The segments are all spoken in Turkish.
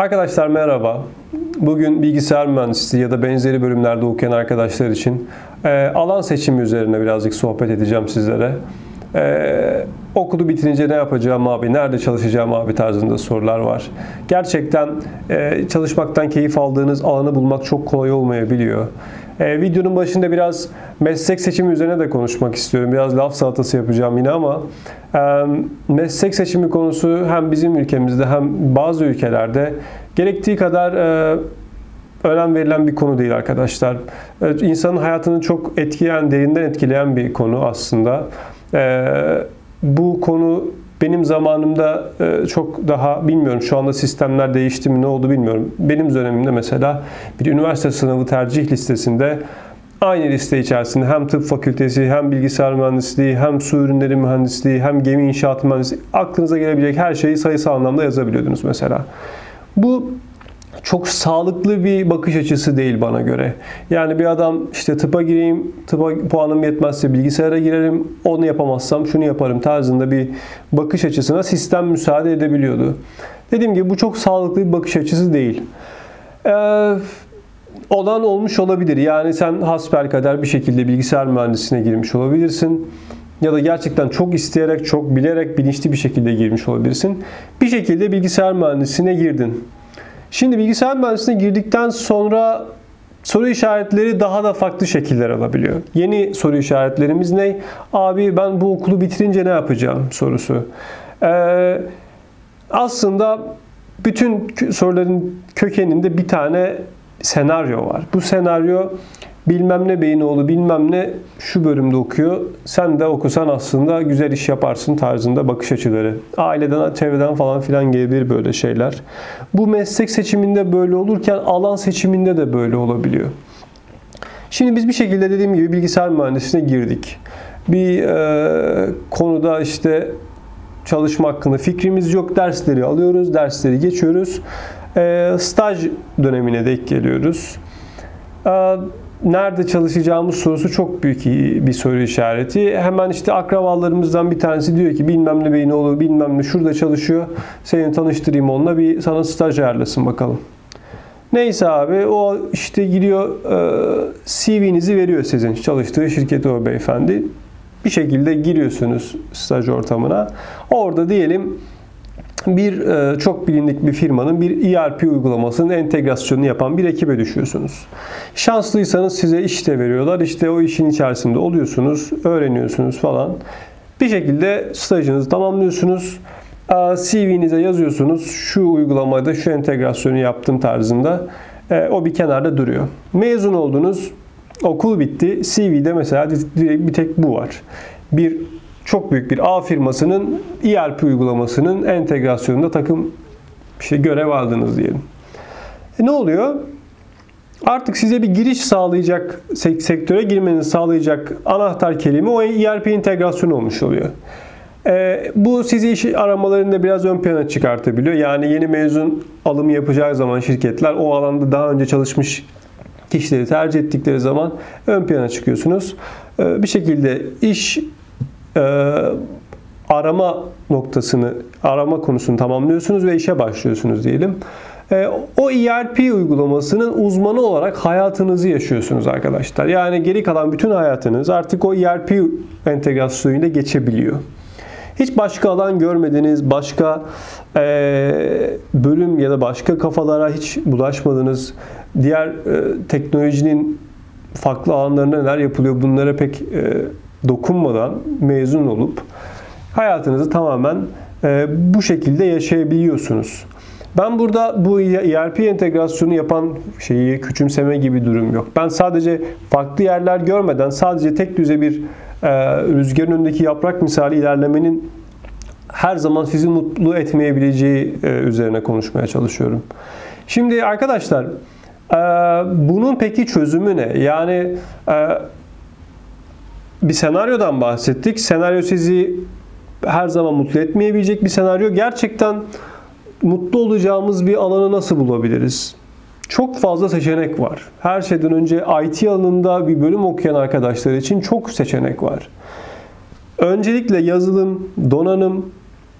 Arkadaşlar merhaba. Bugün bilgisayar mühendisliği ya da benzeri bölümlerde okuyan arkadaşlar için e, alan seçimi üzerine birazcık sohbet edeceğim sizlere. E, okulu bitirince ne yapacağım abi, nerede çalışacağım abi tarzında sorular var. Gerçekten e, çalışmaktan keyif aldığınız alanı bulmak çok kolay olmayabiliyor. E, videonun başında biraz meslek seçimi üzerine de konuşmak istiyorum. Biraz laf salatası yapacağım yine ama e, meslek seçimi konusu hem bizim ülkemizde hem bazı ülkelerde gerektiği kadar e, önem verilen bir konu değil arkadaşlar. E, insanın hayatını çok etkileyen, derinden etkileyen bir konu aslında. E, bu konu benim zamanımda e, çok daha bilmiyorum şu anda sistemler değişti mi ne oldu bilmiyorum. Benim dönemimde mesela bir üniversite sınavı tercih listesinde aynı liste içerisinde hem tıp fakültesi hem bilgisayar mühendisliği hem su ürünleri mühendisliği hem gemi inşaat mühendisliği aklınıza gelebilecek her şeyi sayısal anlamda yazabiliyordunuz mesela. Bu çok sağlıklı bir bakış açısı değil bana göre. Yani bir adam işte tıpa gireyim, tıpa puanım yetmezse bilgisayara girerim, onu yapamazsam şunu yaparım tarzında bir bakış açısına sistem müsaade edebiliyordu. Dediğim gibi bu çok sağlıklı bir bakış açısı değil. Ee, olan olmuş olabilir. Yani sen hasbelkader bir şekilde bilgisayar mühendisliğine girmiş olabilirsin. Ya da gerçekten çok isteyerek, çok bilerek, bilinçli bir şekilde girmiş olabilirsin. Bir şekilde bilgisayar mühendisliğine girdin. Şimdi bilgisayar mühendisliğine girdikten sonra soru işaretleri daha da farklı şekiller alabiliyor. Yeni soru işaretlerimiz ne? Abi ben bu okulu bitirince ne yapacağım sorusu. Ee, aslında bütün soruların kökeninde bir tane senaryo var. Bu senaryo bilmem ne Beyinoğlu bilmem ne şu bölümde okuyor. Sen de okusan aslında güzel iş yaparsın tarzında bakış açıları. Aileden, çevreden falan filan gelebilir böyle şeyler. Bu meslek seçiminde böyle olurken alan seçiminde de böyle olabiliyor. Şimdi biz bir şekilde dediğim gibi bilgisayar mühendisliğine girdik. Bir e, konuda işte çalışma hakkında fikrimiz yok. Dersleri alıyoruz, dersleri geçiyoruz. E, staj dönemine denk geliyoruz. E, nerede çalışacağımız sorusu çok büyük bir soru işareti. Hemen işte akrabalarımızdan bir tanesi diyor ki bilmem ne beyin olur bilmem ne şurada çalışıyor. Seni tanıştırayım onunla bir sana staj ayarlasın bakalım. Neyse abi o işte gidiyor e, CV'nizi veriyor sizin çalıştığı şirkete o beyefendi. Bir şekilde giriyorsunuz staj ortamına. Orada diyelim bir e, çok bilindik bir firmanın bir ERP uygulamasının entegrasyonunu yapan bir ekibe düşüyorsunuz. Şanslıysanız size iş de veriyorlar. İşte o işin içerisinde oluyorsunuz, öğreniyorsunuz falan. Bir şekilde stajınızı tamamlıyorsunuz. CV'nize yazıyorsunuz. Şu uygulamada şu entegrasyonu yaptım tarzında. E, o bir kenarda duruyor. Mezun oldunuz. Okul bitti. CV'de mesela direkt bir tek bu var. Bir çok büyük bir A firmasının ERP uygulamasının entegrasyonunda takım işte görev aldınız diyelim. E ne oluyor? Artık size bir giriş sağlayacak, sektöre girmenizi sağlayacak anahtar kelime o ERP entegrasyonu olmuş oluyor. E, bu sizi iş aramalarında biraz ön plana çıkartabiliyor. Yani yeni mezun alımı yapacağı zaman şirketler o alanda daha önce çalışmış kişileri tercih ettikleri zaman ön plana çıkıyorsunuz. E, bir şekilde iş arama noktasını, arama konusunu tamamlıyorsunuz ve işe başlıyorsunuz diyelim. E, o ERP uygulamasının uzmanı olarak hayatınızı yaşıyorsunuz arkadaşlar. Yani geri kalan bütün hayatınız artık o ERP entegrasyonuyla geçebiliyor. Hiç başka alan görmediniz, başka e, bölüm ya da başka kafalara hiç bulaşmadınız. Diğer e, teknolojinin farklı alanlarında neler yapılıyor bunlara pek e, dokunmadan mezun olup hayatınızı tamamen e, bu şekilde yaşayabiliyorsunuz. Ben burada bu ERP entegrasyonu yapan şeyi küçümseme gibi durum yok. Ben sadece farklı yerler görmeden sadece tek düze bir e, rüzgarın önündeki yaprak misali ilerlemenin her zaman sizi mutlu etmeyebileceği e, üzerine konuşmaya çalışıyorum. Şimdi arkadaşlar e, bunun peki çözümü ne? Yani e, bir senaryodan bahsettik. Senaryo sizi her zaman mutlu etmeyebilecek bir senaryo. Gerçekten mutlu olacağımız bir alanı nasıl bulabiliriz? Çok fazla seçenek var. Her şeyden önce IT alanında bir bölüm okuyan arkadaşlar için çok seçenek var. Öncelikle yazılım, donanım,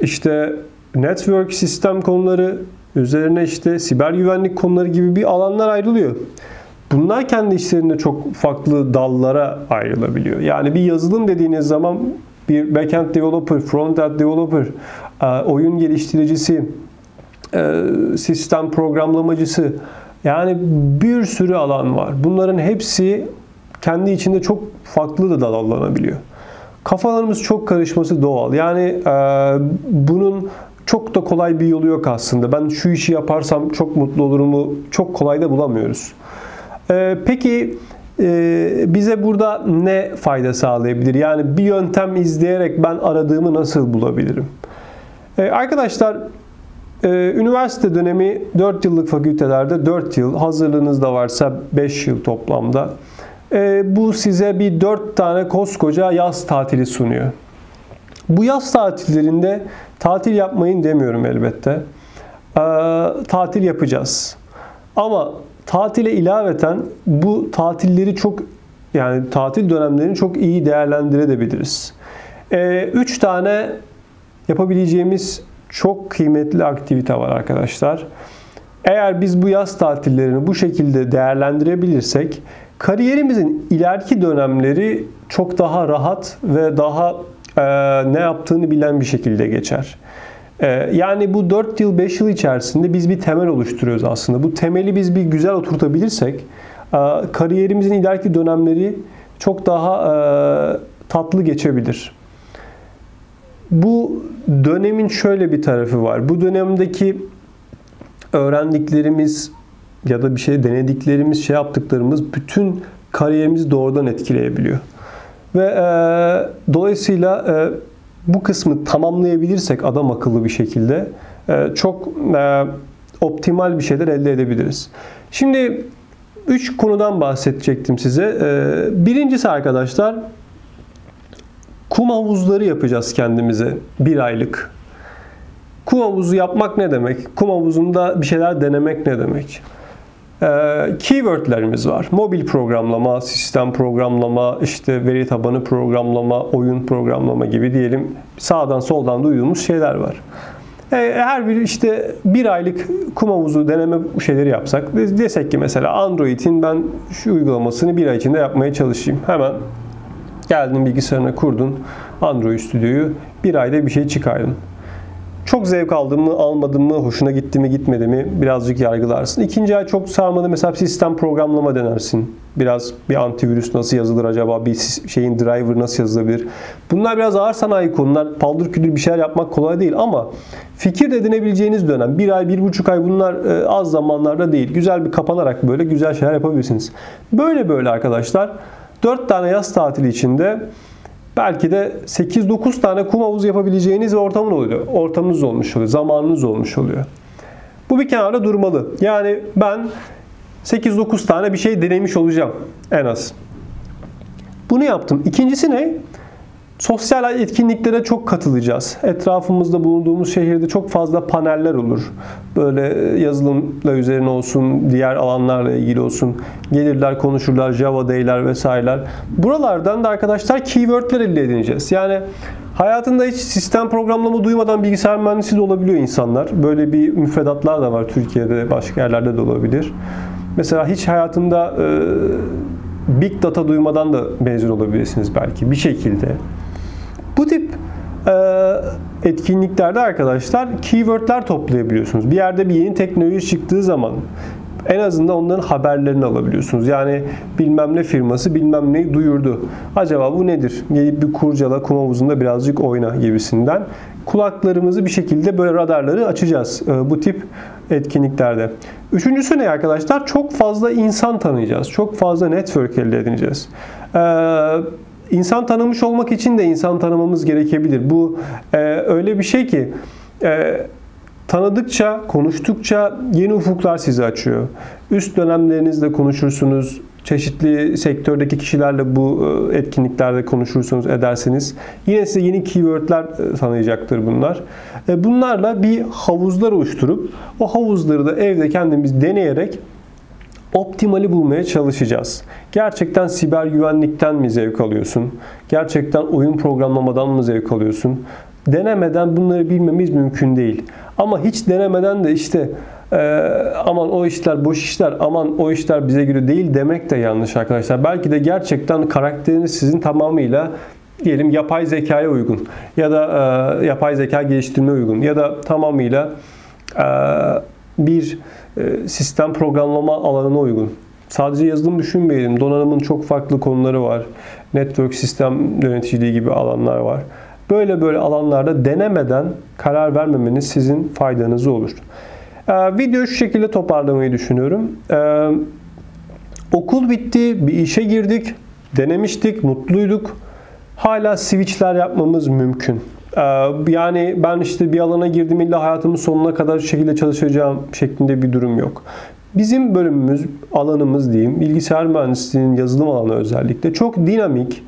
işte network sistem konuları, üzerine işte siber güvenlik konuları gibi bir alanlar ayrılıyor. Bunlar kendi işlerinde çok farklı dallara ayrılabiliyor. Yani bir yazılım dediğiniz zaman bir backend developer, frontend developer, e, oyun geliştiricisi, e, sistem programlamacısı yani bir sürü alan var. Bunların hepsi kendi içinde çok farklı da dallanabiliyor. Kafalarımız çok karışması doğal. Yani e, bunun çok da kolay bir yolu yok aslında. Ben şu işi yaparsam çok mutlu olurumu çok kolay da bulamıyoruz. E, peki e, bize burada ne fayda sağlayabilir? Yani bir yöntem izleyerek ben aradığımı nasıl bulabilirim? E, arkadaşlar e, üniversite dönemi 4 yıllık fakültelerde 4 yıl, hazırlığınız da varsa 5 yıl toplamda. E, bu size bir 4 tane koskoca yaz tatili sunuyor. Bu yaz tatillerinde tatil yapmayın demiyorum elbette. Tatil yapacağız. Ama tatile ilaveten bu tatilleri çok yani tatil dönemlerini çok iyi değerlendirebiliriz. 3 tane yapabileceğimiz çok kıymetli aktivite var arkadaşlar. Eğer biz bu yaz tatillerini bu şekilde değerlendirebilirsek kariyerimizin ileriki dönemleri çok daha rahat ve daha e, ne yaptığını bilen bir şekilde geçer. E, yani bu 4 yıl 5 yıl içerisinde biz bir temel oluşturuyoruz aslında. Bu temeli biz bir güzel oturtabilirsek e, kariyerimizin ileriki dönemleri çok daha e, tatlı geçebilir. Bu dönemin şöyle bir tarafı var. Bu dönemdeki öğrendiklerimiz ya da bir şey denediklerimiz, şey yaptıklarımız bütün kariyerimizi doğrudan etkileyebiliyor. Ve e, dolayısıyla e, bu kısmı tamamlayabilirsek adam akıllı bir şekilde e, çok e, optimal bir şeyler elde edebiliriz. Şimdi üç konudan bahsedecektim size. E, birincisi arkadaşlar Kum havuzları yapacağız kendimize bir aylık. Kum havuzu yapmak ne demek? Kum havuzunda bir şeyler denemek ne demek? Ee, keywordlerimiz var. Mobil programlama, sistem programlama, işte veri tabanı programlama, oyun programlama gibi diyelim sağdan soldan duyduğumuz şeyler var. Ee, her bir işte bir aylık kum havuzu deneme şeyleri yapsak desek ki mesela Android'in ben şu uygulamasını bir ay içinde yapmaya çalışayım. Hemen Geldin bilgisayarına kurdun Android Studio'yu. Bir ayda bir şey çıkardın. Çok zevk aldın mı, almadın mı, hoşuna gitti mi, gitmedi mi birazcık yargılarsın. İkinci ay çok sarmadı mesela sistem programlama denersin. Biraz bir antivirüs nasıl yazılır acaba, bir şeyin driver nasıl yazılabilir. Bunlar biraz ağır sanayi konular. Paldır küldür bir şeyler yapmak kolay değil ama fikir edinebileceğiniz dönem. Bir ay, bir buçuk ay bunlar e, az zamanlarda değil. Güzel bir kapanarak böyle güzel şeyler yapabilirsiniz. Böyle böyle arkadaşlar 4 tane yaz tatili içinde belki de 8-9 tane kum havuzu yapabileceğiniz bir ortamın oluyor. Ortamınız olmuş oluyor. Zamanınız olmuş oluyor. Bu bir kenarda durmalı. Yani ben 8-9 tane bir şey denemiş olacağım en az. Bunu yaptım. İkincisi ne? Sosyal etkinliklere çok katılacağız. Etrafımızda bulunduğumuz şehirde çok fazla paneller olur. Böyle yazılımla üzerine olsun, diğer alanlarla ilgili olsun. Gelirler, konuşurlar, Java Day'ler vesaireler. Buralardan da arkadaşlar keywordler elde edineceğiz. Yani hayatında hiç sistem programlama duymadan bilgisayar mühendisi de olabiliyor insanlar. Böyle bir müfredatlar da var Türkiye'de, başka yerlerde de olabilir. Mesela hiç hayatında e, Big Data duymadan da mezun olabilirsiniz belki bir şekilde. Bu tip e, etkinliklerde arkadaşlar keywordler toplayabiliyorsunuz. Bir yerde bir yeni teknoloji çıktığı zaman en azından onların haberlerini alabiliyorsunuz. Yani bilmem ne firması bilmem neyi duyurdu. Acaba bu nedir? Gelip bir kurcala, kum havuzunda birazcık oyna gibisinden. Kulaklarımızı bir şekilde böyle radarları açacağız e, bu tip etkinliklerde. Üçüncüsü ne arkadaşlar? Çok fazla insan tanıyacağız. Çok fazla network elde edineceğiz. Eee İnsan tanımış olmak için de insan tanımamız gerekebilir. Bu e, öyle bir şey ki e, tanıdıkça, konuştukça yeni ufuklar sizi açıyor. Üst dönemlerinizde konuşursunuz, çeşitli sektördeki kişilerle bu e, etkinliklerde konuşursunuz, ederseniz yine size yeni keywordler e, tanıyacaktır bunlar. E, bunlarla bir havuzlar oluşturup o havuzları da evde kendimiz deneyerek optimali bulmaya çalışacağız. Gerçekten siber güvenlikten mi zevk alıyorsun? Gerçekten oyun programlamadan mı zevk alıyorsun? denemeden bunları bilmemiz mümkün değil. Ama hiç denemeden de işte e, aman o işler boş işler, aman o işler bize göre değil demek de yanlış arkadaşlar. Belki de gerçekten karakteriniz sizin tamamıyla diyelim yapay zekaya uygun ya da e, yapay zeka geliştirme uygun ya da tamamıyla e, bir sistem programlama alanına uygun. Sadece yazılım düşünmeyelim. Donanımın çok farklı konuları var. Network sistem yöneticiliği gibi alanlar var. Böyle böyle alanlarda denemeden karar vermemeniz sizin faydanız olur. Ee, videoyu şu şekilde toparlamayı düşünüyorum. Ee, okul bitti, bir işe girdik, denemiştik, mutluyduk. Hala switchler yapmamız mümkün. Ee, yani ben işte bir alana girdim illa hayatımın sonuna kadar şu şekilde çalışacağım şeklinde bir durum yok. Bizim bölümümüz, alanımız diyeyim, bilgisayar mühendisliğinin yazılım alanı özellikle çok dinamik,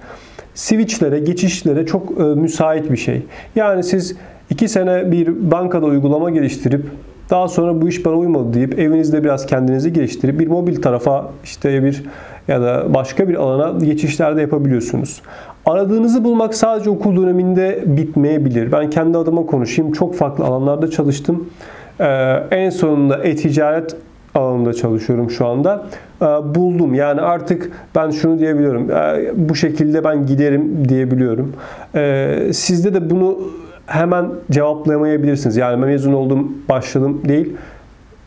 switchlere, geçişlere çok e, müsait bir şey. Yani siz iki sene bir bankada uygulama geliştirip daha sonra bu iş bana uymadı deyip evinizde biraz kendinizi geliştirip bir mobil tarafa işte bir ya da başka bir alana geçişlerde yapabiliyorsunuz. Aradığınızı bulmak sadece okul döneminde bitmeyebilir. Ben kendi adıma konuşayım. Çok farklı alanlarda çalıştım. Ee, en sonunda e-ticaret alanında çalışıyorum şu anda. Ee, buldum. Yani artık ben şunu diyebiliyorum. Ee, bu şekilde ben giderim diyebiliyorum. Sizde de bunu hemen cevaplayamayabilirsiniz. Yani mezun oldum, başladım değil.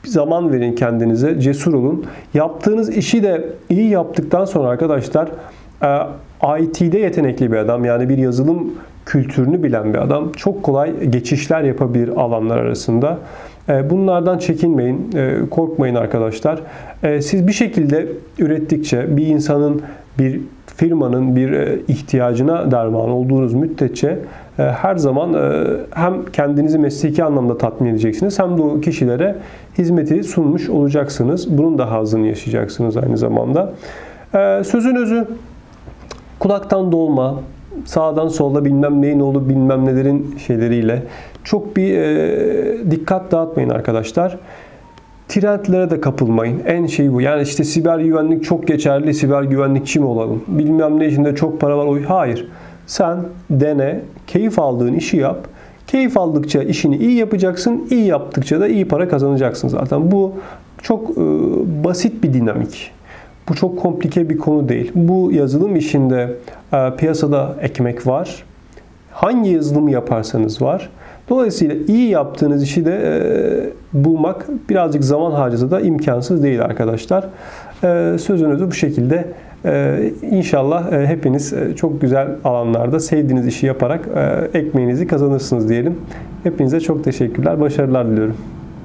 Zaman verin kendinize, cesur olun. Yaptığınız işi de iyi yaptıktan sonra arkadaşlar e, IT'de yetenekli bir adam yani bir yazılım kültürünü bilen bir adam çok kolay geçişler yapabilir alanlar arasında. E, bunlardan çekinmeyin, e, korkmayın arkadaşlar. Siz bir şekilde ürettikçe bir insanın, bir firmanın bir ihtiyacına derman olduğunuz müddetçe her zaman hem kendinizi mesleki anlamda tatmin edeceksiniz hem de o kişilere hizmeti sunmuş olacaksınız. Bunun da hazını yaşayacaksınız aynı zamanda. Sözün özü kulaktan dolma, sağdan solda bilmem neyin olup bilmem nelerin şeyleriyle çok bir e, dikkat dağıtmayın arkadaşlar. Trendlere de kapılmayın. En şey bu. Yani işte siber güvenlik çok geçerli, siber güvenlikçi mi olalım? Bilmem ne içinde çok para var. Hayır. Sen dene, keyif aldığın işi yap. Keyif aldıkça işini iyi yapacaksın. iyi yaptıkça da iyi para kazanacaksın zaten. Bu çok e, basit bir dinamik. Bu çok komplike bir konu değil. Bu yazılım işinde e, piyasada ekmek var. Hangi yazılımı yaparsanız var. Dolayısıyla iyi yaptığınız işi de e, bulmak birazcık zaman harcasa da imkansız değil arkadaşlar. E, sözünüzü bu şekilde e, inşallah e, hepiniz e, çok güzel alanlarda sevdiğiniz işi yaparak e, ekmeğinizi kazanırsınız diyelim. Hepinize çok teşekkürler, başarılar diliyorum.